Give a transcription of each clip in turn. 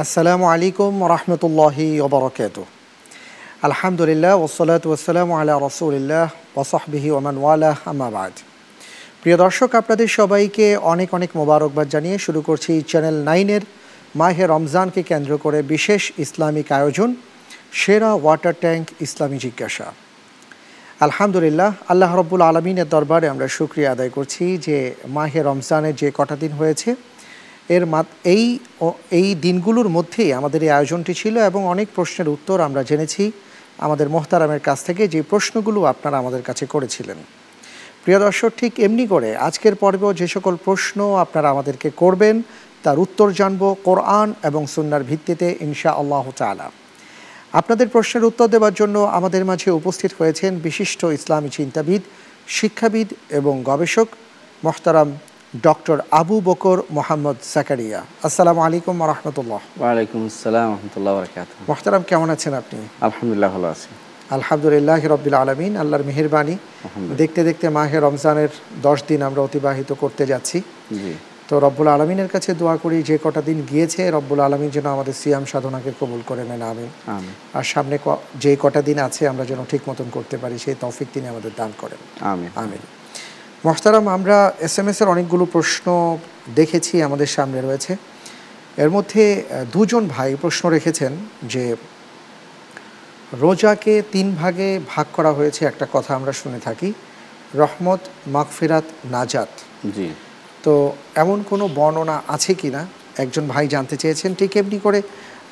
আসসালামু আলাইকুম রহমতুল্লাহি ওবরকাত আলহামদুলিল্লাহ ওসলাত ওসালাম আল্লাহ রসুলিল্লাহ ওসহবিহি ওমান ওয়ালাহ আমাবাদ প্রিয় দর্শক, আপনাদের সবাইকে অনেক অনেক মোবারকবাদ জানিয়ে শুরু করছি চ্যানেল নাইনের মাহে রমজানকে কেন্দ্র করে বিশেষ ইসলামিক আয়োজন, সেরা ওয়াটার ট্যাঙ্ক ইসলামী জিজ্ঞাসা। আলহামদুলিল্লাহ, আল্লাহ রব্বুল আলমিনের দরবারে আমরা শুক্রিয়া আদায় করছি যে মাহে রমজানের যে কটা দিন হয়েছে এর এই এই দিনগুলোর মধ্যেই আমাদের এই আয়োজনটি ছিল এবং অনেক প্রশ্নের উত্তর আমরা জেনেছি আমাদের মোহতারামের কাছ থেকে যে প্রশ্নগুলো আপনারা আমাদের কাছে করেছিলেন। প্রিয় দর্শক, ঠিক এমনি করে আজকের পর্বেও যে সকল প্রশ্ন আপনারা আমাদেরকে করবেন, তার উত্তর জানব কোরআন এবং সুন্নার ভিত্তিতে ইনশা আল্লাহ তালা আপনাদের প্রশ্নের উত্তর দেওয়ার জন্য আমাদের মাঝে উপস্থিত হয়েছেন বিশিষ্ট ইসলামী চিন্তাবিদ, শিক্ষাবিদ এবং গবেষক মোহতারাম ডক্টর আবু বকর মোহাম্মদ জাকারিয়া। আসসালামু আলাইকুম রহমতুল্লাহ। ওয়ালাইকুম আসসালাম রহমতুল্লাহ বরকাত মোহতারাম কেমন আছেন আপনি? আলহামদুলিল্লাহ ভালো আছি। আলহামদুলিল্লাহ রবিল আলমিন আল্লাহর মেহেরবানি। দেখতে দেখতে মাহে রমজানের দশ দিন আমরা অতিবাহিত করতে যাচ্ছি। তো রব্বুল আলমিনের কাছে দোয়া করি যে কটা দিন গিয়েছে রব্বুল আলমিন যেন আমাদের সিয়াম সাধনাকে কবুল করে নেন আমিন। আমিন। আর সামনে যে কটা দিন আছে আমরা যেন ঠিক মতন করতে পারি সেই তৌফিক তিনি আমাদের দান করেন। আমিন। আমিন। মোহতারাম আমরা এস এম এর অনেকগুলো প্রশ্ন দেখেছি আমাদের সামনে রয়েছে। এর মধ্যে দুজন ভাই প্রশ্ন রেখেছেন যে রোজাকে তিন ভাগে ভাগ করা হয়েছে একটা কথা আমরা শুনে থাকি রহমত মাগফিরাত নাজাত। জি। তো এমন কোনো বর্ণনা আছে কি না? একজন ভাই জানতে চেয়েছেন ঠিক এমনি করে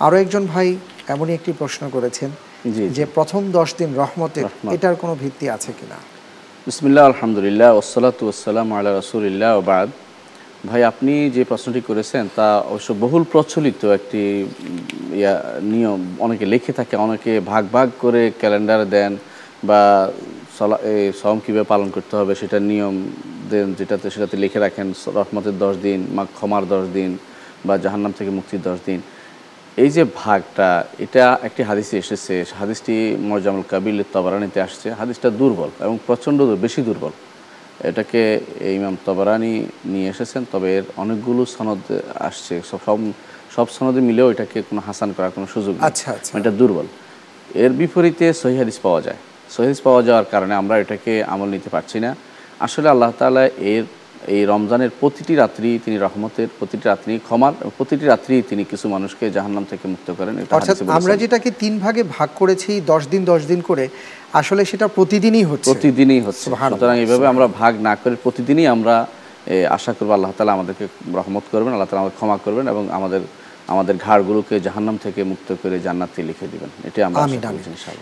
আরও একজন ভাই এমনই একটি প্রশ্ন করেছেন যে প্রথম দশ দিন রহমতের এটার কোনো ভিত্তি আছে কিনা বিসমিল্লাহ, আলহামদুলিল্লাহ ওসলাতু ওসালাম আল্লাহ রসুলিল্লাহ ওবাদ ভাই, আপনি যে প্রশ্নটি করেছেন, তা অবশ্য বহুল প্রচলিত একটি ইয়া, নিয়ম। অনেকে লিখে থাকে, অনেকে ভাগ ভাগ করে ক্যালেন্ডার দেন বা সম কীভাবে পালন করতে হবে সেটা নিয়ম দেন, যেটাতে সেটাতে লিখে রাখেন, রহমতের দশ দিন, মা, ক্ষমার দশ দিন বা জাহান্নাম থেকে মুক্তির দশ দিন। এই যে ভাগটা এটা একটি হাদিসে এসেছে হাদিসটি মরজামুল কাবিল তবরানিতে আসছে। হাদিসটা দুর্বল এবং প্রচণ্ড বেশি দুর্বল। এটাকে এই ইমাম তবরানি নিয়ে এসেছেন তবে এর অনেকগুলো সনদ আসছে। সব সব- সনদে মিলেও এটাকে কোনো হাসান করার কোনো সুযোগ আচ্ছা, আচ্ছা। এটা দুর্বল। এর বিপরীতে সহি হাদিস পাওয়া যায়। সহি হাদিস পাওয়া যাওয়ার কারণে আমরা এটাকে আমল নিতে পারছি না। আসলে আল্লাহ তাআলা এর এই রমজানের প্রতিটি রাত্রি তিনি রহমতের প্রতিটি রাত্রি ক্ষমার প্রতিটি রাত্রি তিনি কিছু মানুষকে জাহান্নাম থেকে মুক্ত করেন। অর্থাৎ আমরা যেটাকে তিন ভাগে ভাগ করেছি দশ দিন দশ দিন করে আসলে সেটা প্রতিদিনই হচ্ছে। প্রতিদিনই হচ্ছে। সুতরাং এইভাবে আমরা ভাগ না করে প্রতিদিনই আমরা আশা করব আল্লাহ তালা আমাদেরকে রহমত করবেন আল্লাহ তালা আমাদের ক্ষমা করবেন এবং আমাদের আমাদের ঘাড়গুলোকে জাহান্নাম থেকে মুক্ত করে জান্নাতে লিখে দিবেন। এটাই আমরা।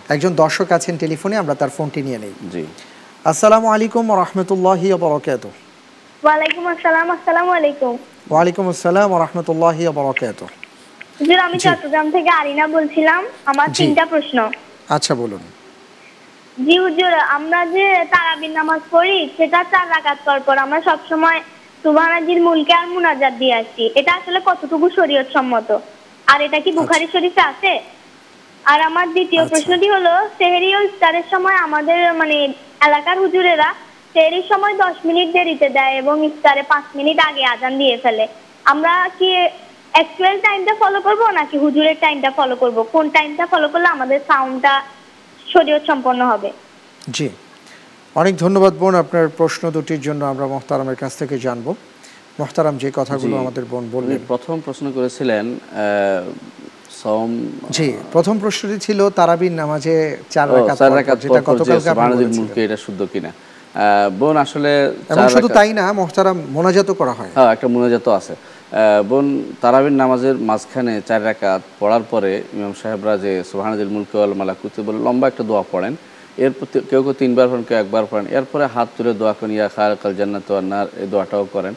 একজন দর্শক আছেন টেলিফোনে আমরা তার ফোনটি নিয়ে নেই। জি। আসসালামু আলাইকুম রহমতুল্লাহি বরকাত ওয়ালাইকুম আসসালাম আসসালামু আলাইকুম। ওয়ালাইকুম আসসালাম রহমতুল্লাহি বরকাত হুজুর আমি চট্টগ্রাম থেকে আরিনা বলছিলাম আমার তিনটা প্রশ্ন। আচ্ছা বলুন। জি হুজুর আমরা যে তারাবির নামাজ পড়ি সেটা চার রাকাত পর পর আমরা সব সময় সুবহানাজির মুলকে আর মুনাজাত দিয়ে আসি। এটা আসলে কতটুকু শরীয়ত সম্মত? আর এটা কি বুখারী শরীফে আছে? আর আমার দ্বিতীয় আচ্ছা। প্রশ্নটি হলো সেহেরি ও ইফতারের সময় আমাদের মানে এলাকার হুজুরেরা সেহেরির সময় দশ মিনিট দেরিতে দেয় এবং ইফতারে পাঁচ মিনিট আগে আজান দিয়ে ফেলে। আমরা কি অ্যাকচুয়াল টাইমটা ফলো করব নাকি হুজুরের টাইমটা ফলো করব? কোন টাইমটা ফলো করলে আমাদের সাউন্ডটা শরীয়ত সম্পন্ন হবে? জি। অনেক ধন্যবাদ বোন আপনার প্রশ্ন দুটির জন্য আমরা মোহতারামের কাছ থেকে জানব। মোহতারাম যে কথাগুলো আমাদের বোন বললেন। প্রথম প্রশ্ন করেছিলেন সম জি প্রথম প্রশ্নটি ছিল তারাবির নামাজে চার রাকাত যেটা গতকালকে আপনি সুবহানাজির এটা শুদ্ধ কিনা। বোন আসলে শুধু তাই না মোহতারাম মোনাজাতও করা হয়। হ্যাঁ একটা মোনাজাত আছে। বোন তারাবির নামাজের মাঝখানে চার রাকাত পড়ার পরে ইমাম সাহেবরা যে সুবহানাজিল মুলকে ওয়াল মালাকুতি বলে লম্বা একটা দোয়া পড়েন। এর প্রতি কেউ কেউ তিনবার পড়েন কেউ একবার পড়েন। এরপরে হাত তুলে দোয়া করেন ইয়া খার কাল জান্নাত ওয়ান নার এই দোয়াটাও করেন।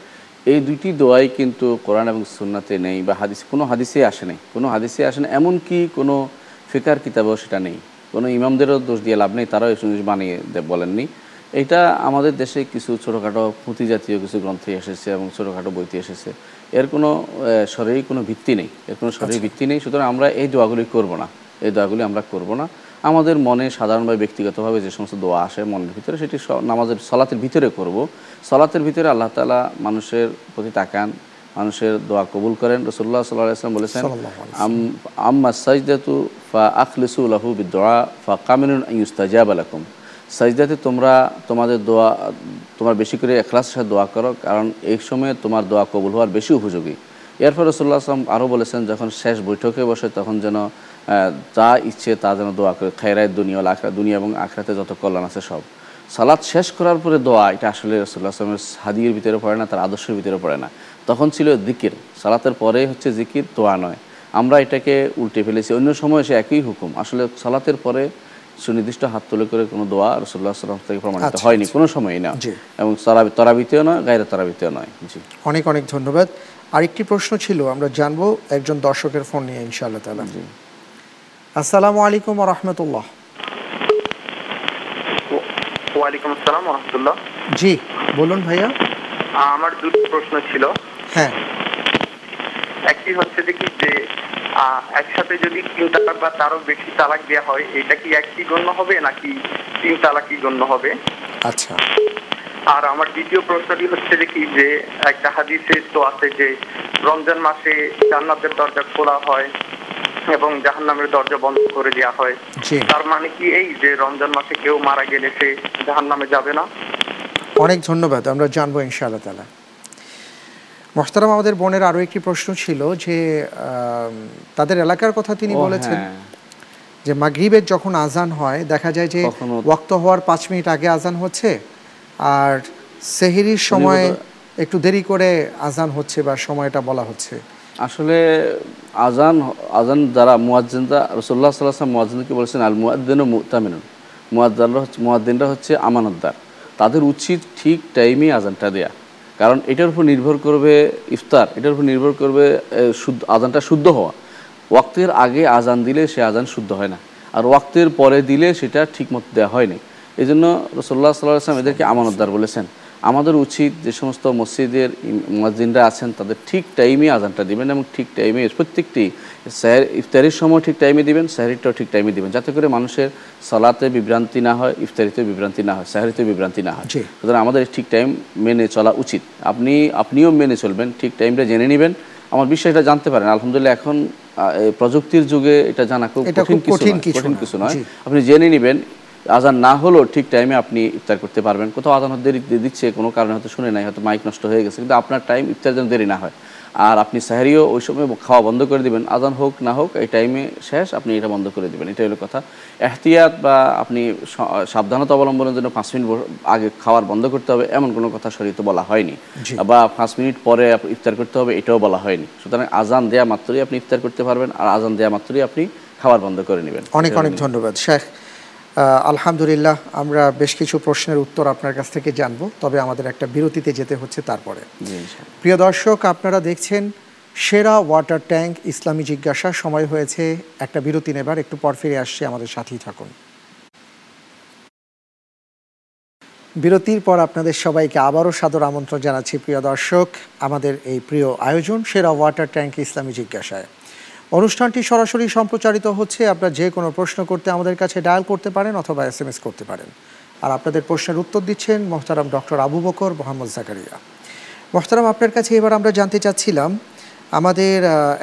এই দুইটি দোয়াই কিন্তু কোরআন এবং সুন্নাতে নেই বা হাদিস কোনো হাদিসে আসে নেই। কোনো হাদিসে আসে না এমনকি কোনো ফিকার কিতাবেও সেটা নেই। কোনো ইমামদেরও দোষ দিয়ে লাভ নেই তারাও এই জিনিস বানিয়ে বলেননি। এটা আমাদের দেশে কিছু ছোটোখাটো পুঁথি জাতীয় কিছু গ্রন্থে এসেছে এবং ছোটোখাটো বইতে এসেছে। এর কোনো শরীর কোনো ভিত্তি নেই। এর কোনো শরীর ভিত্তি নেই। সুতরাং আমরা এই দোয়াগুলি করব না। এই দোয়াগুলি আমরা করব না। আমাদের মনে সাধারণভাবে ব্যক্তিগতভাবে যে সমস্ত দোয়া আসে মনের ভিতরে সেটি নামাজের সলাতের ভিতরে করব। সলাতের ভিতরে আল্লাহ তালা মানুষের প্রতি তাকান মানুষের দোয়া কবুল করেন। রসুল্লাহ সাল্লাহ আসলাম বলেছেন আম্মা সাজদাতু ফা আখলিসু লাহু বিদোয়া ফা কামিনুন ইউস্তাজাব আলাকুম সাজদাতে তোমরা তোমাদের দোয়া, তোমার বেশি করে এখলাসের সাথে দোয়া করো, কারণ এই সময়ে তোমার দোয়া কবুল হওয়ার বেশি উপযোগী। এরপর রসুল্লাহ আসলাম আরও বলেছেন, যখন শেষ বৈঠকে বসে তখন যেন যা ইচ্ছে তা যেন দোয়া করে, খায়রায় দুনিয়া আখরা দুনিয়া এবং আখরাতে যত কল্যাণ আছে সব। সালাদ শেষ করার পরে দোয়া, এটা আসলে রসুল্লাহ আসলামের হাদিয়ের ভিতরে পড়ে না, তার আদর্শের ভিতরে পড়ে না। তখন ছিল জিকির, সালাতের পরে হচ্ছে জিকির, দোয়া নয়। আমরা এটাকে উল্টে ফেলেছি, অন্য সময় সে একই হুকুম। আসলে সালাতের পরে সুনির্দিষ্ট হাত তুলে করে কোনো দোয়া রসুল্লাহ সাল্লাম থেকে প্রমাণিত আচ্ছা, হয়নি কোনো সময়ই না। এবং তরাবি তরাবিতেও নয় গায়ের তরাবিতেও নয়। জি। অনেক অনেক ধন্যবাদ। আরেকটি প্রশ্ন ছিল আমরা জানব একজন দর্শকের ফোন নিয়ে ইনশাআল্লাহ তাআলা। আসসালামু আলাইকুম ওয়া রাহমাতুল্লাহ। ওয়ালাইকুম আসসালাম রহমতুল্লাহ। জি বলুন ভাইয়া। আমার দুটো প্রশ্ন ছিল। হ্যাঁ। একটি হচ্ছে যে কি যে একসাথে যদি তিন তালাক বা তারও বেশি তালাক দেওয়া হয় এটা কি একই গণ্য হবে নাকি তিন তালাকই গণ্য হবে? আচ্ছা। আর আমার দ্বিতীয় প্রশ্নটি হচ্ছে যে কি যে একটা হাদিসে তো আছে যে রমজান মাসে জান্নাতের দরজা খোলা হয় এবং জাহান্নামের দরজা বন্ধ করে দেওয়া হয়। তার মানে কি এই যে রমজান মাসে কেউ মারা গেলে সে জাহান্নামে যাবে না? অনেক ধন্যবাদ আমরা জানব ইনশাআল্লাহ তালা মোহতারাম আমাদের বোনের আরও একটি প্রশ্ন ছিল যে তাদের এলাকার কথা তিনি বলেছেন হ্যাঁ। যে মাগরিবের যখন আজান হয় দেখা যায় যে ওয়াক্ত হওয়ার পাঁচ মিনিট আগে আজান হচ্ছে আর সেহেরির সময় একটু দেরি করে আজান হচ্ছে বা সময়টা বলা হচ্ছে। আসলে আজান আজান যারা মুয়াজ্জিনরা রসুল্লাহ সাল্লাহ মুয়াজ্জিনকে বলেছেন আল মুয়াদ্দিন ও মুতামিনুন। মুয়াদ্দাররা হচ্ছে মুয়াদ্দিনরা হচ্ছে আমানতদার। তাদের উচিত ঠিক টাইমে আজানটা দেয়া। কারণ এটার উপর নির্ভর করবে ইফতার, এটার উপর নির্ভর করবে শুদ্ধ, আজানটা শুদ্ধ হওয়া। ওয়াক্তের আগে আজান দিলে সে আজান শুদ্ধ হয় না, আর ওয়াক্তের পরে দিলে সেটা ঠিকমতো দেওয়া হয়নি। এই জন্য রসল্লাহ সাল্লাহ আসলাম এদেরকে আমানতদার বলেছেন। আমাদের উচিত যে সমস্ত মসজিদের মসজিদরা আছেন তাদের ঠিক টাইমে আজানটা দিবেন এবং ঠিক টাইমে প্রত্যেকটি স্যার ইফতারির সময় ঠিক টাইমে দিবেন স্যারিটাও ঠিক টাইমে দিবেন যাতে করে মানুষের সালাতে বিভ্রান্তি না হয় ইফতারিতে বিভ্রান্তি না হয় স্যারিতে বিভ্রান্তি না হয়। সুতরাং আমাদের ঠিক টাইম মেনে চলা উচিত। আপনি আপনিও মেনে চলবেন ঠিক টাইমটা জেনে নেবেন। আমার বিষয় এটা জানতে পারেন আলহামদুলিল্লাহ এখন প্রযুক্তির যুগে এটা জানা খুব কঠিন কিছু কঠিন কিছু নয়। আপনি জেনে নেবেন আজান না হলেও ঠিক টাইমে আপনি ইফতার করতে পারবেন। কোথাও আজান দেরি দিচ্ছে কোনো কারণে হয়তো শুনে নাই হয়তো মাইক নষ্ট হয়ে গেছে কিন্তু আপনার টাইম ইফতার যেন দেরি না হয়। আর আপনি সাহারিও ওই সময় খাওয়া বন্ধ করে দিবেন। আজান হোক না হোক এই টাইমে শেষ আপনি এটা বন্ধ করে দিবেন। এটাই হলো কথা। এহতিয়াত বা আপনি সাবধানতা অবলম্বনের জন্য পাঁচ মিনিট আগে খাওয়ার বন্ধ করতে হবে এমন কোনো কথা শরীয়তে বলা হয়নি। বা পাঁচ মিনিট পরে ইফতার করতে হবে এটাও বলা হয়নি। সুতরাং আজান দেয়া মাত্রই আপনি ইফতার করতে পারবেন আর আজান দেয়া মাত্রই আপনি খাবার বন্ধ করে নেবেন। অনেক অনেক ধন্যবাদ। শেখ আলহামদুলিল্লাহ আমরা বেশ কিছু প্রশ্নের উত্তর আপনার কাছ থেকে জানব তবে আমাদের একটা বিরতিতে যেতে হচ্ছে তারপরে। প্রিয় দর্শক আপনারা দেখছেন সেরা ওয়াটার ট্যাঙ্ক ইসলামী জিজ্ঞাসা সময় হয়েছে একটা বিরতি নেবার একটু পর ফিরে আসছে আমাদের সাথেই থাকুন। বিরতির পর আপনাদের সবাইকে আবারও সাদর আমন্ত্রণ জানাচ্ছি প্রিয় দর্শক আমাদের এই প্রিয় আয়োজন সেরা ওয়াটার ট্যাঙ্ক ইসলামী জিজ্ঞাসায়। অনুষ্ঠানটি সরাসরি সম্প্রচারিত হচ্ছে। আপনারা যে কোনো প্রশ্ন করতে আমাদের কাছে ডায়াল করতে পারেন অথবা এস এম এস করতে পারেন। আর আপনাদের প্রশ্নের উত্তর দিচ্ছেন মোহতারাম ডক্টর আবু বকর মোহাম্মদ জাকারিয়া। মোহতারাম আপনার কাছে এবার আমরা জানতে চাচ্ছিলাম আমাদের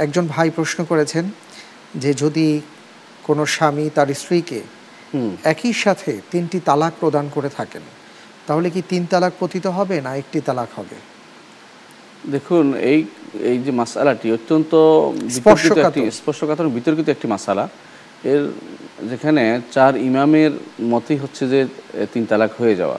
একজন ভাই প্রশ্ন করেছেন যে যদি কোনো স্বামী তার স্ত্রীকে একই সাথে তিনটি তালাক প্রদান করে থাকেন তাহলে কি তিন তালাক পতিত হবে না একটি তালাক হবে? দেখুন এই এই যে মাসালাটি অত্যন্ত স্পর্শকাতর। বিতর্কিত একটি মাসালা। এর যেখানে চার ইমামের মতই হচ্ছে যে তিন তালাক হয়ে যাওয়া।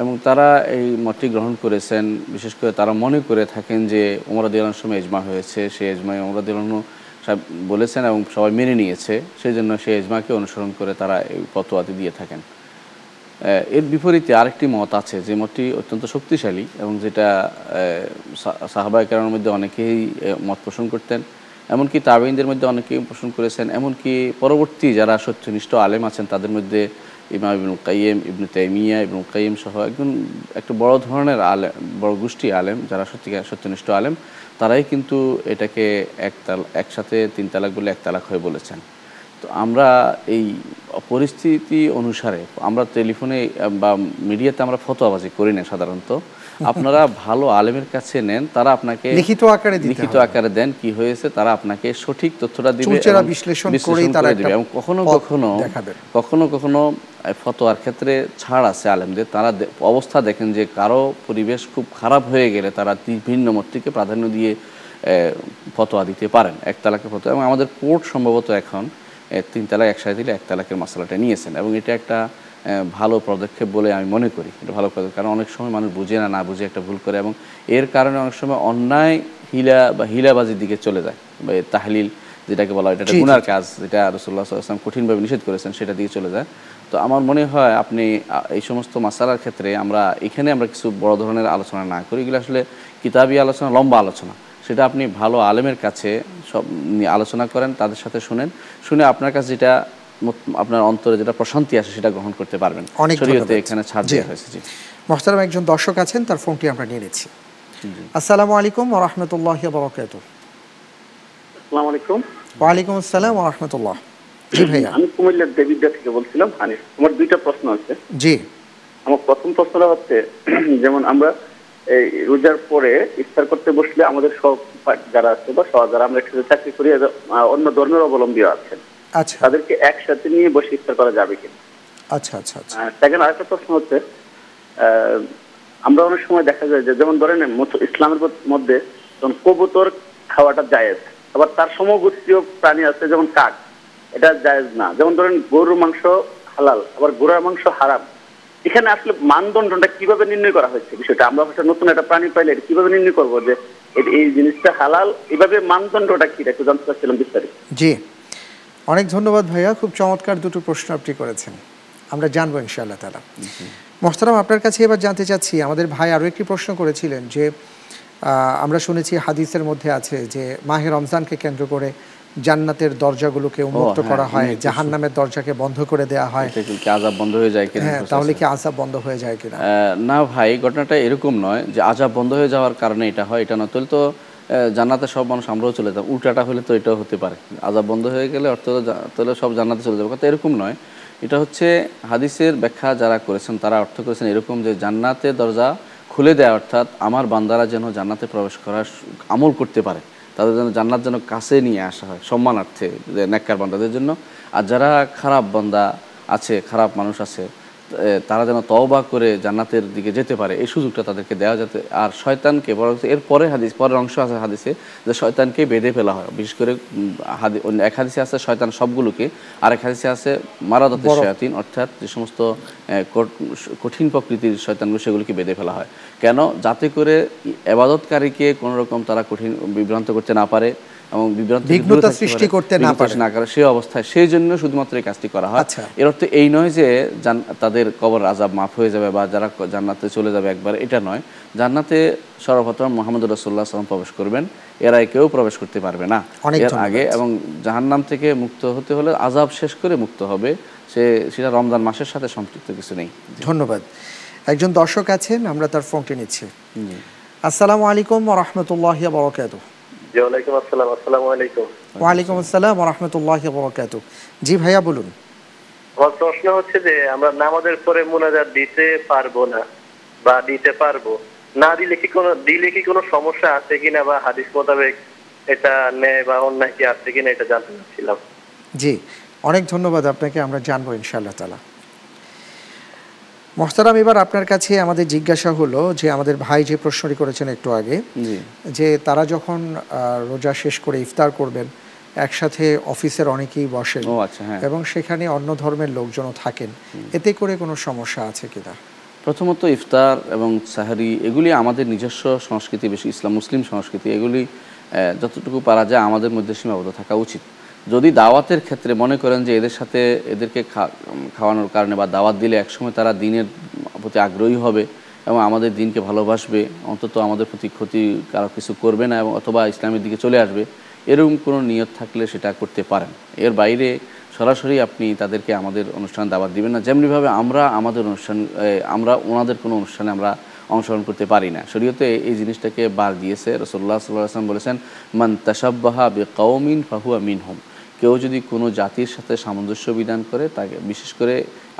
এবং তারা এই মতটি গ্রহণ করেছেন বিশেষ করে তারা মনে করে থাকেন যে ওমরা দিলানোর সময় এজমা হয়েছে সেই এজমায় ওমরা দিলানো সাহেব বলেছেন এবং সবাই মেনে নিয়েছে সেই জন্য সেই এজমাকে অনুসরণ করে তারা এই পতোয়াতি দিয়ে থাকেন। এর বিপরীতে আরেকটি মত আছে যে মতটি অত্যন্ত শক্তিশালী এবং যেটা সাহাবাই কারণের মধ্যে অনেকেই মত পোষণ করতেন। এমনকি তাবেইনদের মধ্যে অনেকেই পোষণ করেছেন। এমনকি পরবর্তী যারা সত্যনিষ্ঠ আলেম আছেন, তাদের মধ্যে ইমাম ইবনুল কাইম ইবনু তাইমিয়া, ইবনুল কাইম সহ একজন, একটা বড় ধরনের আলেম বড় গোষ্ঠী আলেম, যারা সত্যিকার, সত্যনিষ্ঠ আলেম, তারাই কিন্তু এটাকে এক তাল, একসাথে তিন তালাক বলে এক তালাক হয়ে বলেছেন। তো আমরা এই পরিস্থিতি অনুসারে আমরা টেলিফোনে বা মিডিয়াতে আমরা ফতোয়াবাজি করি না সাধারণত। আপনারা ভালো আলেমের কাছে নেন তারা আপনাকে লিখিত আকারে লিখিত আকারে দেন কি হয়েছে তারা আপনাকে সঠিক তথ্যটা দিবে বিশ্লেষণ করে দিবে। এবং কখনো কখনো কখনো কখনো ফতোয়ার ক্ষেত্রে ছাড় আছে আলেমদের। তারা অবস্থা দেখেন যে কারও পরিবেশ খুব খারাপ হয়ে গেলে তারা ভিন্ন মতটিকে প্রাধান্য দিয়ে ফতোয়া দিতে পারেন এক তালাকের ফতোয়া। এবং আমাদের কোর্ট সম্ভবত এখন তিন তালাক একসাথে দিলে এক তালাকের মশলাটা নিয়েছেন। এবং এটা একটা ভালো পদক্ষেপ বলে আমি মনে করি। এটা ভালো পদক্ষেপ। কারণ অনেক সময় মানুষ বুঝে না না বুঝে একটা ভুল করে। এবং এর কারণে অনেক সময় অন্যায় হিলা বা হিলাবাজির দিকে চলে যায়। বা তাহলিল যেটাকে বলা হয় এটা গুনার কাজ যেটা রসুল্লাহ আসলাম কঠিনভাবে নিষেধ করেছেন সেটা দিয়ে চলে যায়। তো আমার মনে হয় আপনি এই সমস্ত মাসালার ক্ষেত্রে আমরা এখানে আমরা কিছু বড় ধরনের আলোচনা না করি। এগুলো আসলে কিতাবি আলোচনা লম্বা আলোচনা। সেটা আপনি ভালো আলেমের কাছে সব নিয়ে আলোচনা করেন তাদের সাথে শুনেন শুনে আপনার কাছে যেটা আপনার অন্তরে যেটা প্রশান্তি আসে সেটা গ্রহণ করতে পারবেন। অনেক এখানে ছাড় দেওয়া হয়েছে জি। মোহতারাম একজন দর্শক আছেন তার ফোনটি আমরা নিয়ে নিচ্ছি। আসসালামু আলাইকুম ওরহমতুল্লাহ বরকাত আসসালামু আলাইকুম। ওয়ালাইকুম আসসালাম ওরহমতুল্লাহ জি ভাইয়া। আমি কুমিল্লার দেবিদ্যা থেকে বলছিলাম হানিফ। আমার দুইটা প্রশ্ন আছে। জি। আমার প্রথম প্রশ্নটা হচ্ছে যেমন আমরা এই রোজার পরে ইফতার করতে বসলে আমাদের সব যারা আছে বা সব যারা আমরা একসাথে চাকরি করি অন্য ধর্মের অবলম্বীও আছেন। আচ্ছা। তাদেরকে একসাথে নিয়ে বসে ইফতার করা যাবে কিনা। আচ্ছা আচ্ছা আচ্ছা। সেকেন্ড আরেকটা প্রশ্ন হচ্ছে আমরা অনেক সময় দেখা যায় যে যেমন ধরেন ইসলামের মধ্যে যেমন কবুতর খাওয়াটা জায়েজ আবার তার সমগোত্রীয় প্রাণী আছে যেমন কাক এটা জায়েজ না। যেমন ধরেন গরুর মাংস হালাল আবার ঘোড়ার মাংস হারাম এখানে আসলে মানদণ্ডটা কীভাবে নির্ণয় করা হয়েছে বিষয়টা? আমরা হয়তো নতুন একটা প্রাণী পাইলে এটা কীভাবে নির্ণয় করব যে এই জিনিসটা হালাল? এভাবে মানদণ্ডটা কি? একটু জানতে চাচ্ছিলাম বিস্তারিত। জি। অনেক ধন্যবাদ ভাইয়া। খুব চমৎকার দুটো প্রশ্ন আপনি করেছেন। আমরা জানব ইনশাআল্লাহ তারা মোহতারাম, আপনার কাছে এবার জানতে চাচ্ছি, আমাদের ভাই আরও একটি প্রশ্ন করেছিলেন যে আমরা শুনেছি হাদিসের মধ্যে আছে যে, মাহে রমজানকে কেন্দ্র করে জান্নাতের দরজাগুলোকে উন্মুক্ত হ্যাঁ, করা হয় উন্মুক্ত জাহান্নামের দরজাকে বন্ধ করে দেওয়া হয়। কি আজাব বন্ধ হয়ে যায় কিনা? হ্যাঁ তাহলে কি আসাব বন্ধ হয়ে যায় কিনা? না ভাই ঘটনাটা এরকম নয় যে আজাব বন্ধ হয়ে যাওয়ার কারণে এটা হয় এটা নয়। তাহলে তো জান্নাতে সব মানুষ আমরাও চলে যাব। উল্টাটা হলে তো এটাও হতে পারে। আজাব বন্ধ হয়ে গেলে অর্থ তাহলে সব জান্নাতে চলে যাবে। কথা এরকম নয়। এটা হচ্ছে হাদিসের ব্যাখ্যা যারা করেছেন তারা অর্থ করেছেন এরকম যে জান্নাতের দরজা খুলে দেয় অর্থাৎ আমার বান্দারা যেন জান্নাতে প্রবেশ করার আমল করতে পারে। তাদের জন্য জান্নাত জন্য কাছে নিয়ে আসা হয়, সম্মানার্থে নেককার বান্দাদের জন্য। আর যারা খারাপ বান্দা আছে, খারাপ মানুষ আছে তারা যেন তওবা করে জান্নাতের দিকে যেতে পারে এই সুযোগটা তাদেরকে দেওয়া যাতে আর শয়তানকে বরং এর পরে হাদিস পরের অংশ আছে হাদিসে যে শয়তানকে বেঁধে ফেলা হয়। বিশেষ করে হাদি অন্য এক হাদিসে আছে শয়তান সবগুলোকে আর এক হাদিসে আছে মারাদতের শয়াতিন অর্থাৎ যে সমস্ত কঠিন প্রকৃতির শয়তানগুলো সেগুলোকে বেঁধে ফেলা হয়। কেন? যাতে করে এবাদতকারীকে কোনোরকম তারা কঠিন বিভ্রান্ত করতে না পারে এবং সৃষ্টি করতে না পারে। না সেই অবস্থায় সেই জন্য শুধুমাত্র এই কাজটি করা হয়। আচ্ছা। এর অর্থ এই নয় যে তাদের কবর আজাব মাফ হয়ে যাবে বা যারা জান্নাতে চলে যাবে একবার এটা নয়। জান্নাতে সর্বপ্রথম মোহাম্মদ সাল্লাম প্রবেশ করবেন এরা কেউ প্রবেশ করতে পারবে না। এর আগে এবং জাহান্নাম থেকে মুক্ত হতে হলে আজাব শেষ করে মুক্ত হবে। সে সেটা রমজান মাসের সাথে সম্পৃক্ত কিছু নেই। ধন্যবাদ। একজন দর্শক আছেন আমরা তার ফোনটি নিচ্ছি। আসসালামু আলাইকুম রহমতুল্লাহ বরকাত জি ওয়ালাইকুম আসসালাম আসসালামু আলাইকুম। ওয়ালাইকুম আসসালাম রহমতুল্লাহ বরকাত জি ভাইয়া বলুন। আমার প্রশ্ন হচ্ছে যে আমরা নামাজের পরে মোনাজাত দিতে পারব না বা দিতে পারব না দিলে কি কোনো দিলে কি কোনো সমস্যা আছে কিনা বা হাদিস মোতাবেক এটা ন্যায় বা অন্যায় কি আছে কিনা এটা জানতে চাচ্ছিলাম। জি অনেক ধন্যবাদ আপনাকে আমরা জানব ইনশাআল্লাহ তালা মোহতারাম এবার আপনার কাছে আমাদের জিজ্ঞাসা হলো যে আমাদের ভাই যে প্রশ্নটি করেছেন একটু আগে যে তারা যখন রোজা শেষ করে ইফতার করবেন একসাথে অফিসের অনেকেই বসেন ও আচ্ছা হ্যাঁ। এবং সেখানে অন্য ধর্মের লোকজনও থাকেন এতে করে কোনো সমস্যা আছে কিনা প্রথমত ইফতার এবং সাহারি এগুলি আমাদের নিজস্ব সংস্কৃতি বেশি ইসলাম মুসলিম সংস্কৃতি এগুলি যতটুকু পারা যায় আমাদের মধ্যে সীমাবদ্ধ থাকা উচিত। যদি দাওয়াতের ক্ষেত্রে মনে করেন যে এদের সাথে এদেরকে খাওয়ানোর কারণে বা দাওয়াত দিলে একসময় তারা দিনের প্রতি আগ্রহী হবে এবং আমাদের দিনকে ভালোবাসবে, অন্তত আমাদের প্রতি ক্ষতি কারও কিছু করবে না এবং অথবা ইসলামের দিকে চলে আসবে, এরকম কোনো নিয়ত থাকলে সেটা করতে পারেন। এর বাইরে সরাসরি আপনি তাদেরকে আমাদের অনুষ্ঠান দাওয়াত দিবেন না। যেমনিভাবে আমরা আমাদের অনুষ্ঠান আমরা ওনাদের কোনো অনুষ্ঠানে আমরা অংশগ্রহণ করতে পারি না। শরীয়তে এই জিনিসটাকে বার দিয়েছে। রসল্লাহ সাল্লাহ আসলাম বলেছেন, মান তাসাব্বাহা বে কৌমিন ফাহুয়া মিনহুম। কেউ যদি কোনো জাতির সাথে সামঞ্জস্য বিধান করে তাকে বিশেষ করে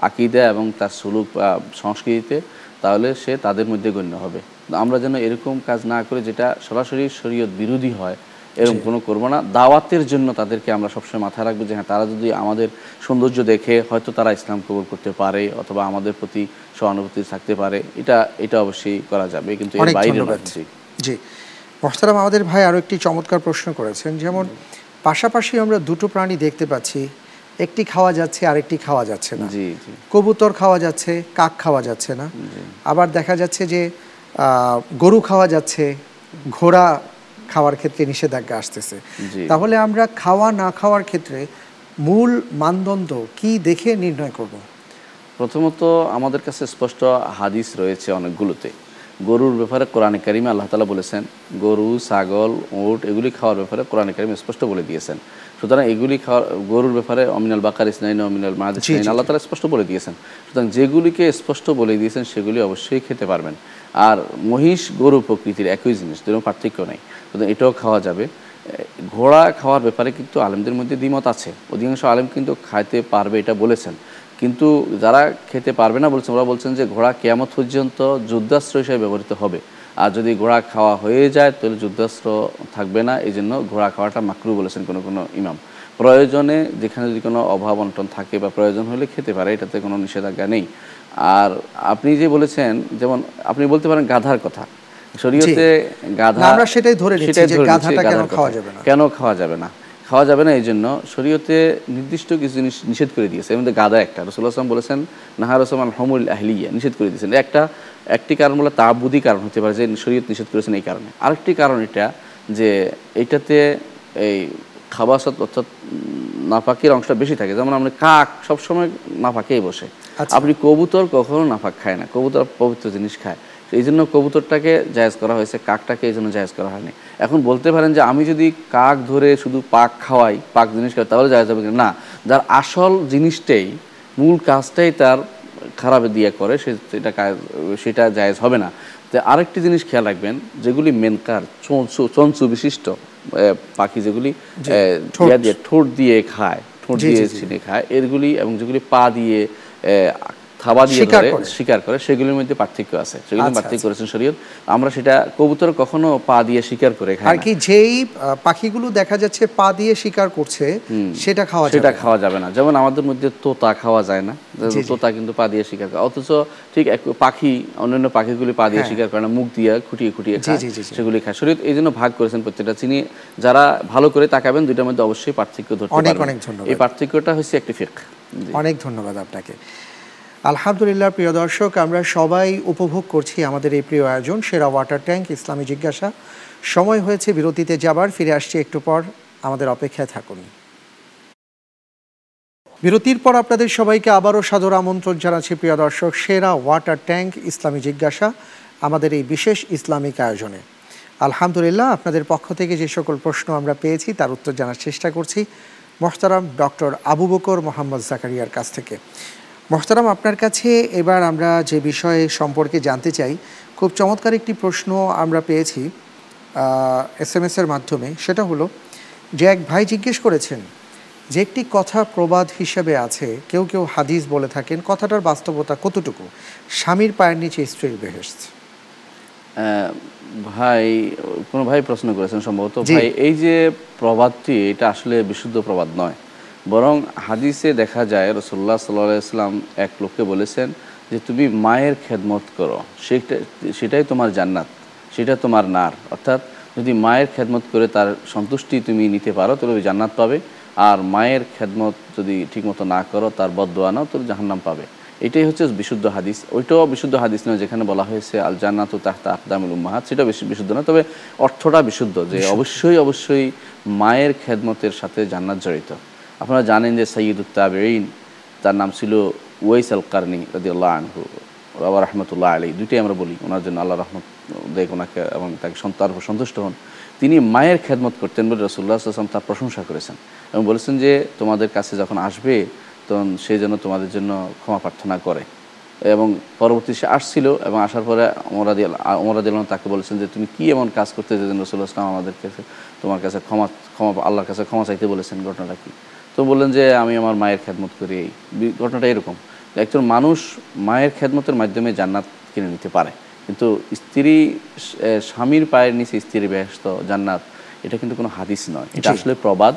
আকিদা এবং তার সুলুক সংস্কৃতিতে তাহলে সে তাদের মধ্যে গণ্য হবে। আমরা যেন এরকম কাজ না করে যেটা সরাসরি শরীয়ত বিরোধী হয় এরকম কোনো করব না। দাওয়াতের জন্য তাদেরকে আমরা সবসময় মাথায় রাখব যে হ্যাঁ তারা যদি আমাদের সৌন্দর্য দেখে হয়তো তারা ইসলাম কবুল করতে পারে অথবা আমাদের প্রতি সহানুভূতি থাকতে পারে। এটা এটা অবশ্যই করা যাবে কিন্তু এর বাইরে জি। জি। মোহতারাম আমাদের ভাই আরও একটি চমৎকার প্রশ্ন করেছেন যেমন পাশাপাশি আমরা দুটো প্রাণী দেখতে পাচ্ছি। একটি খাওয়া যাচ্ছে আরেকটি খাওয়া যাচ্ছে না। জি জি। কবুতর খাওয়া যাচ্ছে কাক খাওয়া যাচ্ছে না। আবার দেখা যাচ্ছে যে গরু খাওয়া যাচ্ছে ঘোড়া খাওয়ার ক্ষেত্রে নিষেধাজ্ঞা আসতেছে। তাহলে আমরা খাওয়া না খাওয়ার ক্ষেত্রে মূল মানদণ্ড কি দেখে নির্ণয় করব? প্রথমত আমাদের কাছে স্পষ্ট হাদিস রয়েছে অনেকগুলোতে। গরুর ব্যাপারে কোরআনে কারিমে আল্লাহ তালা বলেছেন গরু ছাগল উট এগুলি খাওয়ার ব্যাপারে কোরআনে কারিমে স্পষ্ট বলে দিয়েছেন। সুতরাং এগুলি খাওয়ার গরুর ব্যাপারে অমিনাল বাকার ইসনাইন অমিনাল মাহাদ ইসনাইন আল্লাহ তালা স্পষ্ট বলে দিয়েছেন। সুতরাং যেগুলিকে স্পষ্ট বলে দিয়েছেন সেগুলি অবশ্যই খেতে পারবেন। আর মহিষ গরু প্রকৃতির একই জিনিস যেরকম পার্থক্য নেই। সুতরাং এটাও খাওয়া যাবে। ঘোড়া খাওয়ার ব্যাপারে কিন্তু আলেমদের মধ্যে দ্বিমত আছে। অধিকাংশ আলেম কিন্তু খাইতে পারবে এটা বলেছেন। কিন্তু যারা খেতে পারবে না বলছেন ওরা বলছেন যে ঘোড়া কেয়ামত পর্যন্ত যুদ্ধাস্ত্র হিসেবে ব্যবহৃত হবে। আর যদি ঘোড়া খাওয়া হয়ে যায় তাহলে যুদ্ধাস্ত্র থাকবে না। এই জন্য ঘোড়া খাওয়াটা মাকরু বলেছেন কোনো কোনো ইমাম। প্রয়োজনে যেখানে যদি কোনো অভাব অনটন থাকে বা প্রয়োজন হলে খেতে পারে এটাতে কোনো নিষেধাজ্ঞা নেই। আর আপনি যে বলেছেন যেমন আপনি বলতে পারেন গাধার কথা। শরীয়তে গাধা আমরা সেটাই ধরে সেটাই যে গাধাটা কেন খাওয়া যাবে না? কেন খাওয়া যাবে না? খাওয়া যাবে না এই জন্য শরীয়তে নির্দিষ্ট কিছু জিনিস নিষেধ করে দিয়েছে। এর মধ্যে গাদা একটা। রসুল্লাহ আসলাম বলেছেন নাহার রসমান হমুল আহলিয়া নিষেধ করে দিয়েছেন। একটা একটি কারণ বলে তাবুদি কারণ হতে পারে যে শরীয়ত নিষেধ করেছেন এই কারণে। আরেকটি কারণ এটা যে এটাতে এই খাবাসাত অর্থাৎ উম, নাপাকের অংশটা বেশি থাকে। যেমন আমরা কাক সবসময় নাপাকেই বসে। আচ্ছা। আপনি কবুতর কখনো নাপাক খায় না। কবুতর পবিত্র জিনিস খায়। তো এই জন্য কবুতরটাকে জায়েজ করা হয়েছে কাকটাকে এই জন্য জায়েজ করা হয়নি এখন বলতে পারেন যে আমি যদি কাক ধরে শুধু পাক খাওয়াই পাক জিনিস খাওয়াই তাহলে জায়েজ হবে না যার আসল জিনিসটাই মূল কাজটাই তার খারাপ দিয়ে করে সেটা কাজ- সেটা জায়েজ হবে না তো আরেকটি জিনিস খেয়াল রাখবেন যেগুলি মেনকার চঞ্চু চঞ্চু বিশিষ্ট পাখি যেগুলি ঠোঁট। দিয়ে ঠোঁট দিয়ে খায় ঠোঁট দিয়ে। ছিনে খায় এরগুলি এবং যেগুলি পা দিয়ে থাবা দিয়ে ধরে শিকার করে সেগুলির মধ্যে পার্থক্য আছে। সেগুলি আচ্ছা, পার্থক্য করেছেন শরীয়ত। আমরা সেটা কবুতর কখনো পা দিয়ে শিকার করে খাই আর কি যেই পাখিগুলো দেখা যাচ্ছে পা দিয়ে শিকার করছে সেটা খাওয়া সেটা খাওয়া যাবে না। যেমন আমাদের মধ্যে তোতা খাওয়া যায় না। তোতা কিন্তু পা দিয়ে শিকার করে। অথচ ঠিক এক পাখি অন্যান্য পাখিগুলি পা দিয়ে হ্যাঁ। শিকার করে না মুখ দিয়ে খুঁটিয়ে খুঁটিয়ে খায়। সেগুলি খায়। শরীর এই জন্য ভাগ করেছেন প্রত্যেকটা। চিনি যারা ভালো করে তাকাবেন দুইটার মধ্যে অবশ্যই পার্থক্য ধরতে অনেক পারবেন। অনেক ধন্যবাদ। এই পার্থক্যটা হচ্ছে একটি ফিক অনেক ধন্যবাদ আপনাকে। আলহামদুলিল্লাহ, প্রিয় দর্শক, আমরা সবাই উপভোগ করছি আমাদের এই প্রিয় আয়োজন, সেরা ওয়াটার ট্যাঙ্ক, ইসলামী জিজ্ঞাসা। সময় হয়েছে বিরতিতে যাবার, ফিরে আসছি একটু পর, আমাদের অপেক্ষায় থাকুন। বিরতির পর আপনাদের সবাইকে আবারও সাদর আমন্ত্রণ জানাচ্ছি, প্রিয় দর্শক, সেরা ওয়াটার ট্যাঙ্ক, ইসলামী জিজ্ঞাসা, আমাদের এই বিশেষ ইসলামিক আয়োজনে। আলহামদুলিল্লাহ, আপনাদের পক্ষ থেকে যে সকল প্রশ্ন আমরা পেয়েছি, তার উত্তর জানার চেষ্টা করছি, মোহতারাম ডক্টর আবু বকর মোহাম্মদ জাকারিয়ার কাছ থেকে। মোহতারাম আপনার কাছে এবার আমরা যে বিষয়ে সম্পর্কে জানতে চাই খুব চমৎকার একটি প্রশ্ন আমরা পেয়েছি এস এম এর মাধ্যমে। সেটা হলো যে এক ভাই জিজ্ঞেস করেছেন যে একটি কথা প্রবাদ হিসেবে আছে কেউ কেউ হাদিস বলে থাকেন কথাটার বাস্তবতা কতটুকু? স্বামীর পায়ের নিচে স্ত্রীর বেহেস্ত ভাই কোনো ভাই প্রশ্ন করেছেন সম্ভবত। ভাই এই যে প্রবাদটি এটা আসলে বিশুদ্ধ প্রবাদ নয়। বরং হাদিসে দেখা যায় রসুল্লাহ সাল্লাম এক লোককে বলেছেন যে তুমি মায়ের খেদমত করো। সেটা সেটাই তোমার জান্নাত সেটা তোমার নার। অর্থাৎ যদি মায়ের খেদমত করে তার সন্তুষ্টি তুমি নিতে পারো তাহলে ওই জান্নাত পাবে। আর মায়ের খেদমত যদি ঠিকমতো না করো তার বদোয়া নাও তাহলে জাহান্নাম পাবে। এটাই হচ্ছে বিশুদ্ধ হাদিস। ওইটাও বিশুদ্ধ হাদিস নয় যেখানে বলা হয়েছে আল জান্নাত তাহতা আকদামুল উম্মাহাত। সেটা বেশি বিশুদ্ধ না তবে অর্থটা বিশুদ্ধ যে অবশ্যই অবশ্যই মায়ের খেদমতের সাথে জান্নাত জড়িত। আপনারা জানেন যে সৈয়দ উত্তাবেইন তার নাম ছিল ওয়াইস আল কারনি রদি আল্লাহ আনহু, বাবা রহমতুল্লাহ আলী দুইটাই আমরা বলি, ওনার জন্য আল্লাহ রহমত দেখ ওনাকে এবং তাকে সন্তান সন্তুষ্ট হন। তিনি মায়ের খেদমত করতেন বলে রসুল্লাহ আসলাম তার প্রশংসা করেছেন এবং বলেছেন যে, তোমাদের কাছে যখন আসবে, তখন সে যেন তোমাদের জন্য ক্ষমা প্রার্থনা করে। এবং পরবর্তী সে আসছিল এবং আসার পরে ওমরাদি ওমরাদি তাকে বলেছেন যে, তুমি কি এমন কাজ করতে যেতেন রসুল্লাহ আসলাম আমাদের কাছে তোমার কাছে ক্ষমা ক্ষমা, আল্লাহর কাছে ক্ষমা চাইতে বলেছেন? ঘটনাটা কি? তো বললেন যে আমি আমার মায়ের খেদমত করি। এই ঘটনাটা এরকম। একজন মানুষ মায়ের খেদমতের মাধ্যমে জান্নাত কিনে নিতে পারে। কিন্তু স্ত্রী স্বামীর পায়ের নিচে স্ত্রীর ব্যস্ত জান্নাত এটা কিন্তু কোনো হাদিস নয়। এটা আসলে প্রবাদ।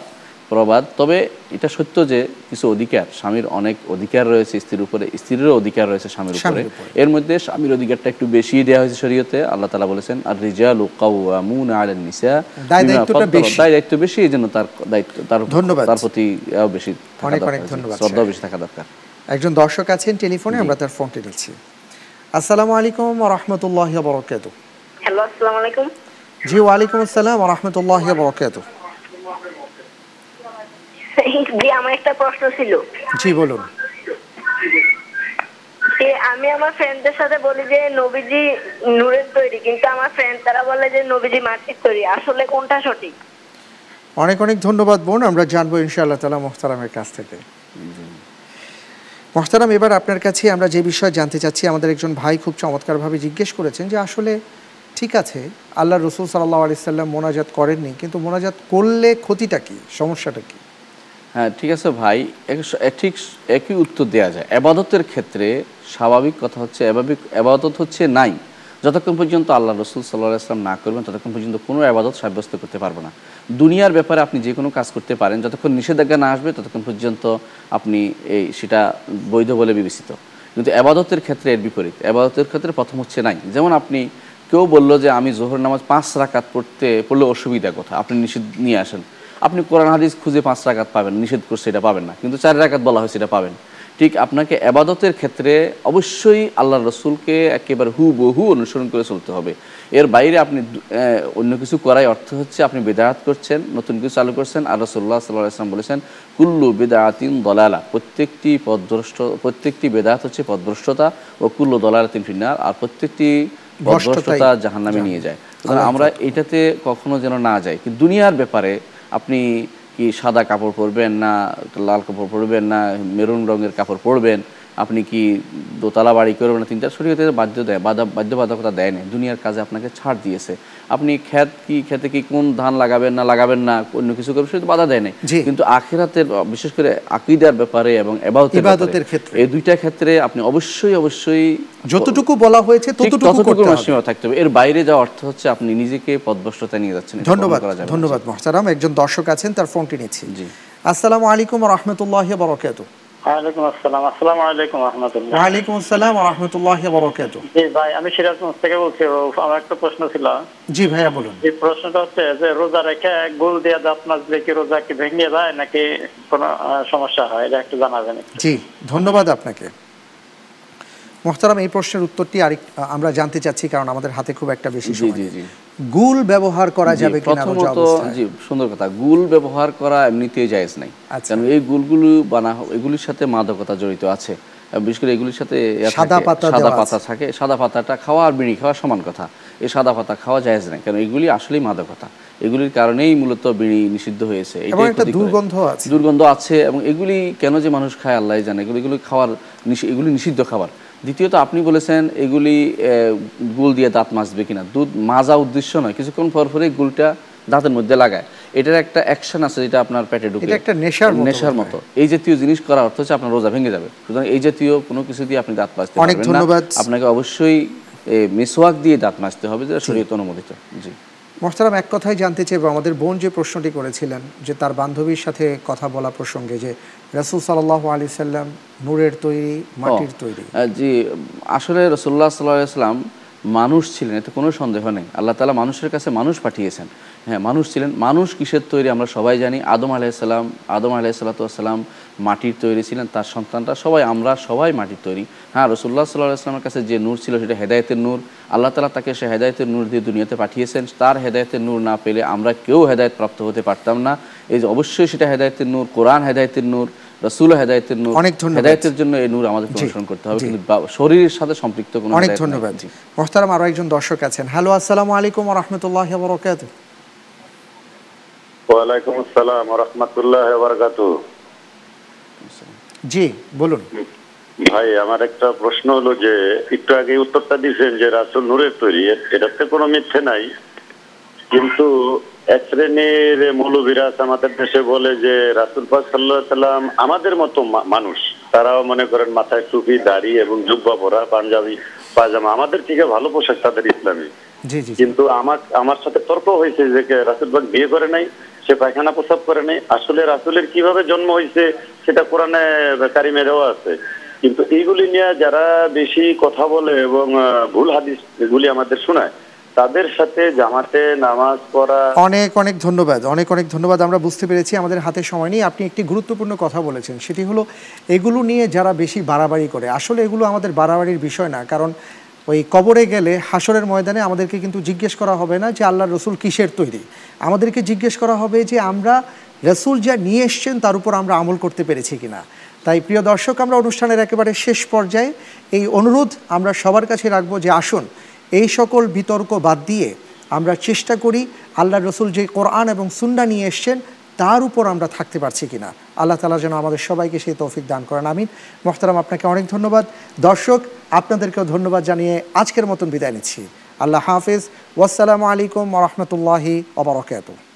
প্রবাদ। তবে এটা সত্য যে কিছু অধিকার স্বামীর অনেক অধিকার রয়েছে স্ত্রীর উপরে স্ত্রীরও অধিকার রয়েছে স্বামীর উপরে। এর মধ্যে স্বামীর অধিকারটা একটু বেশি দেওয়া হয়েছে শরীয়তে। আল্লাহ তালা বলেছেন আর রিজালু কাওয়ামুনা আলান নিসা দায় বিমা দায়িত্বটা ফাদ্দালা- বেশি। দায় দায়িত্ব বেশি এই জন্য তার দায়িত্ব তার ধন্যবাদ। তার প্রতি বেশি অনেক অনেক আছে। ধন্যবাদ, শ্রদ্ধা বেশি থাকা দরকার। একজন দর্শক আছেন টেলিফোনে আমরা তার ফোনটি নিচ্ছি। আসসালামু আলাইকুম রহমতুল্লাহ বরকাত হ্যালো আসসালামু আলাইকুম। জি ওয়ালাইকুম আসসালাম রহমতুল্লাহ বরকাত জি আমার একটা প্রশ্ন ছিল। জি বলুন। আমি আমার ফ্রেন্ডদের সাথে বলি যে নবীজি নূরের তৈরি কিন্তু আমার ফ্রেন্ড তারা বলে যে নবীজি মাটির তৈরি। আসলে কোনটা সঠিক? অনেক অনেক ধন্যবাদ বোন আমরা জানব ইনশাআল্লাহ তালা মোহতারামের কাছ থেকে। মোহতারাম এবার আপনার কাছে আমরা যে বিষয় জানতে চাচ্ছি আমাদের একজন ভাই খুব চমৎকারভাবে জিজ্ঞেস করেছেন যে আসলে ঠিক আছে আল্লাহ রসুল সাল্লাহ আলি সাল্লাম মোনাজাত করেননি কিন্তু মোনাজাত করলে ক্ষতিটা কি? সমস্যাটা কি? হ্যাঁ ঠিক আছে ভাই। ঠিক একই উত্তর দেওয়া যায়। আবাদতের ক্ষেত্রে স্বাভাবিক কথা হচ্ছে এভাবিক আবাদত হচ্ছে নাই। যতক্ষণ পর্যন্ত আল্লাহ রসুল সাল্লাহ আসলাম না করবেন, ততক্ষণ পর্যন্ত কোনো আবাদত সাব্যস্ত করতে পারব না। দুনিয়ার ব্যাপারে আপনি যে কোনো কাজ করতে পারেন, যতক্ষণ নিষেধাজ্ঞা না আসবে, ততক্ষণ পর্যন্ত আপনি এই সেটা বৈধ বলে বিবেচিত। কিন্তু আবাদতের ক্ষেত্রে এর বিপরীত। আবাদতের ক্ষেত্রে প্রথম হচ্ছে নাই। যেমন আপনি কেউ বলল যে আমি জোহর নামাজ পাঁচ রাকাত পড়তে পড়লে অসুবিধা কথা আপনি নিষেধ নিয়ে আসেন। আপনি কোরআন হাদিস খুঁজে পাঁচ রাকাত পাবেন নিষেধ করছে এটা পাবেন না। কিন্তু চার রাকাত বলা হয়েছে এটা পাবেন। ঠিক আপনাকে আবাদতের ক্ষেত্রে অবশ্যই আল্লাহ রসুলকে একেবারে হু বহু অনুসরণ করে চলতে হবে। এর বাইরে আপনি অন্য কিছু করাই অর্থ হচ্ছে আপনি বেদায়াত করছেন নতুন কিছু চালু করছেন আর রসুল্লাহ সাল্লাহ আসলাম বলেছেন কুল্লু বেদায়াতিন দলালা। প্রত্যেকটি পদভ্রষ্ট প্রত্যেকটি বেদায়াত হচ্ছে পদভ্রষ্টতা ও কুল্লু দলালাতিন ফিন্নার আর প্রত্যেকটি পদভ্রষ্টতা জাহান্নামে নিয়ে যায়। আমরা এটাতে কখনো যেন না যাই। কিন্তু দুনিয়ার ব্যাপারে আপনি কি সাদা কাপড় পরবেন না লাল কাপড় পরবেন না মেরুন রঙের কাপড় পরবেন? আপনি কি দোতলা বাড়ি করবেন না তিনটা শরীয়তে বাধ্য দেয় বাধা বাধ্যবাধকতা দেয় না। দুনিয়ার কাজে আপনাকে ছাড় দিয়েছে। আপনি ক্ষেত কি খেতে কি কোন ধান লাগাবেন না লাগাবেন না অন্য কিছু করবেন সেটা বাধা দেয় না। কিন্তু আখিরাতের বিশেষ করে আকিদার ব্যাপারে এবং ইবাদতের ক্ষেত্রে। এই দুইটা ক্ষেত্রে আপনি অবশ্যই অবশ্যই যতটুকু বলা হয়েছে ততটুকু করতে হবে। থাকতে হবে। এর বাইরে যাওয়া অর্থ হচ্ছে আপনি নিজেকে পদভ্রষ্টতা নিয়ে যাচ্ছেন ধন্যবাদ। ধন্যবাদ মোহতারাম। একজন দর্শক আছেন তার ফোনটি নিচ্ছি। জি। আসসালামু আলাইকুম রহমতুল্লাহ বরকাত ওয়ালাইকুম আসসালাম। আসসালামু আলাইকুম রহমতুল্লাহ। ওয়ালাইকুম আসসালাম রহমতুল্লাহ বরকাত জি ভাই আমি সিরাজগঞ্জ থেকে বলছি আমার একটা প্রশ্ন ছিল। জি ভাইয়া বলুন। এই প্রশ্নটা হচ্ছে যে রোজা রেখে গোল দিয়ে দাঁত মাজলে কি রোজা কি ভেঙে যায় নাকি কোনো সমস্যা হয়? এটা একটু জানাবেন জি ধন্যবাদ আপনাকে। মোহতারাম এই প্রশ্নের উত্তরটি আরেক আমরা জানতে চাচ্ছি কারণ আমাদের হাতে খুব একটা বেশি সময়। গুল ব্যবহার করা যাবে কিনা প্রথমত জি সুন্দর কথা। গুল ব্যবহার করা এমনিতেই জায়েজ নাই। আচ্ছা। কারণ এই গুলগুলো বানা এগুলির সাথে মাদকতা জড়িত আছে। বিশেষ করে এগুলির সাথে সাদা পাতা সাদা পাতা থাকে। সাদা পাতাটা খাওয়া আর বিড়ি খাওয়া সমান কথা। এই সাদা পাতা খাওয়া জায়েজ নাই। কারণ এগুলি আসলেই মাদকতা। এগুলির কারণেই মূলত বিড়ি নিষিদ্ধ হয়েছে। দুর্গন্ধ আছে। দুর্গন্ধ আছে এবং এগুলি কেন যে মানুষ খায় আল্লাহ জানে। এগুলি এগুলি খাওয়ার এগুলি নিষিদ্ধ খাবার। দ্বিতীয়ত আপনি বলেছেন এগুলি গুল দিয়ে দাঁত মাজবে কিনা। দুধ মাজা উদ্দেশ্য নয় কিছুক্ষণ পর পরে গুলটা দাঁতের মধ্যে লাগায়। এটার একটা অ্যাকশন আছে যেটা আপনার পেটে ঢুকে। এটা একটা নেশার মতো নেশার মতো। এই জাতীয় জিনিস করা অর্থ হচ্ছে আপনার রোজা ভেঙে যাবে। সুতরাং এই জাতীয় কোনো কিছু দিয়ে আপনি দাঁত মাজতে অনেক পারবেন না। ধন্যবাদ। আপনাকে অবশ্যই মিসওয়াক দিয়ে দাঁত মাজতে হবে যেটা শরীয়ত অনুমোদিত। জি। মোহতারাম এক কথাই জানতে চাইব আমাদের বোন যে প্রশ্নটি করেছিলেন যে তার বান্ধবীর সাথে কথা বলা প্রসঙ্গে যে রসুল সাল্লাহ আলি সাল্লাম নূরের তৈরি মাটির তৈরি। জি আসলে রসুল্লাহ সাল্লাম মানুষ ছিলেন, এতে কোনো সন্দেহ নেই। আল্লাহ তালা মানুষের কাছে মানুষ পাঠিয়েছেন। হ্যাঁ মানুষ ছিলেন, মানুষ কিসের তৈরি আমরা সবাই জানি। আদম আলাইসাল্লাম আদম আলাইসাল্লাতাম মাটির তৈরি ছিলেন, তার সন্তানরা সবাই, আমরা সবাই মাটির তৈরি। হ্যাঁ রসুল্লাহ সাল্লাহ আসলামের কাছে যে নূর ছিল, সেটা হেদায়তের নূর। আল্লাহ তালা তাকে সে হেদায়তের নূর দিয়ে দুনিয়াতে পাঠিয়েছেন। তার হেদায়তের নূর না পেলে আমরা কেউ হেদায়ত প্রাপ্ত হতে পারতাম না। এই যে অবশ্যই সেটা হেদায়তের নূর, কোরআন হেদায়তের নূর। রসুল হেদায়তের নূর অনেক ধন্যবাদ। হেদায়তের জন্য এই নূর আমাদের জি, অনুসরণ করতে হবে কিন্তু শরীরের সাথে সম্পৃক্ত কোনো অনেক ধন্যবাদ জি। মোহতারাম আরও একজন দর্শক আছেন। হ্যালো আসসালামু আলাইকুম রহমতুল্লাহ বরকাত। ওয়ালাইকুম আসসালাম রহমতুল্লাহ বারকাতু জি বলুন। ভাই আমার একটা প্রশ্ন হলো যে একটু আগে উত্তরটা দিয়েছেন যে রাসুল নূরের তৈরি এটাতে কোনো মিথ্যে নাই। কিন্তু এক শ্রেণির মৌলবিরাজ আমাদের দেশে বলে যে রাসুল পাক সাল্লাহ সাল্লাম আমাদের মতো মানুষ তারাও মনে করেন মাথায় টুপি দাড়ি এবং জুব্বা পরা পাঞ্জাবি পায়জামা আমাদের থেকে ভালো পোশাক তাদের ইসলামী। জি জি জি। কিন্তু আমার আমার সাথে তর্ক হয়েছে যে রাসুল বাগ বিয়ে করে নাই সে পায়খানা প্রসাব করে নাই। আসলে রাসুলের কীভাবে জন্ম হয়েছে সেটা কোরআনে কারিমে দেওয়া আছে। কিন্তু এইগুলি নিয়ে যারা বেশি কথা বলে এবং ভুল হাদিস এগুলি আমাদের শোনায় তাদের সাথে জামাতে নামাজ পড়া। অনেক অনেক ধন্যবাদ, অনেক অনেক ধন্যবাদ। আমরা বুঝতে পেরেছি আমাদের হাতে সময় নেই। আপনি একটি গুরুত্বপূর্ণ কথা বলেছেন, সেটি হলো এগুলো নিয়ে যারা বেশি বাড়াবাড়ি করে, আসলে এগুলো আমাদের বাড়াবাড়ির বিষয় না, কারণ ওই কবরে গেলে হাসরের ময়দানে আমাদেরকে কিন্তু জিজ্ঞেস করা হবে না যে আল্লাহ রসুল কিসের তৈরি। আমাদেরকে জিজ্ঞেস করা হবে যে আমরা রসুল যা নিয়ে এসছেন তার উপর আমরা আমল করতে পেরেছি কিনা। তাই প্রিয় দর্শক, আমরা অনুষ্ঠানের একেবারে শেষ পর্যায়ে এই অনুরোধ আমরা সবার কাছে রাখব যে আসুন এই সকল বিতর্ক বাদ দিয়ে আমরা চেষ্টা করি আল্লাহ রসুল যে কোরআন এবং সুন্না নিয়ে এসছেন, তার উপর আমরা থাকতে পারছি কিনা। আল্লাহ তালা যেন আমাদের সবাইকে সেই তৌফিক দান করেন, আমিন। মোহতারাম, আপনাকে অনেক ধন্যবাদ। দর্শক, আপনাদেরকেও ধন্যবাদ জানিয়ে আজকের মতন বিদায় নিচ্ছি। আল্লাহ হাফিজ। ওয়াসালামু আলাইকুম রহমতুল্লাহি ওবরকাত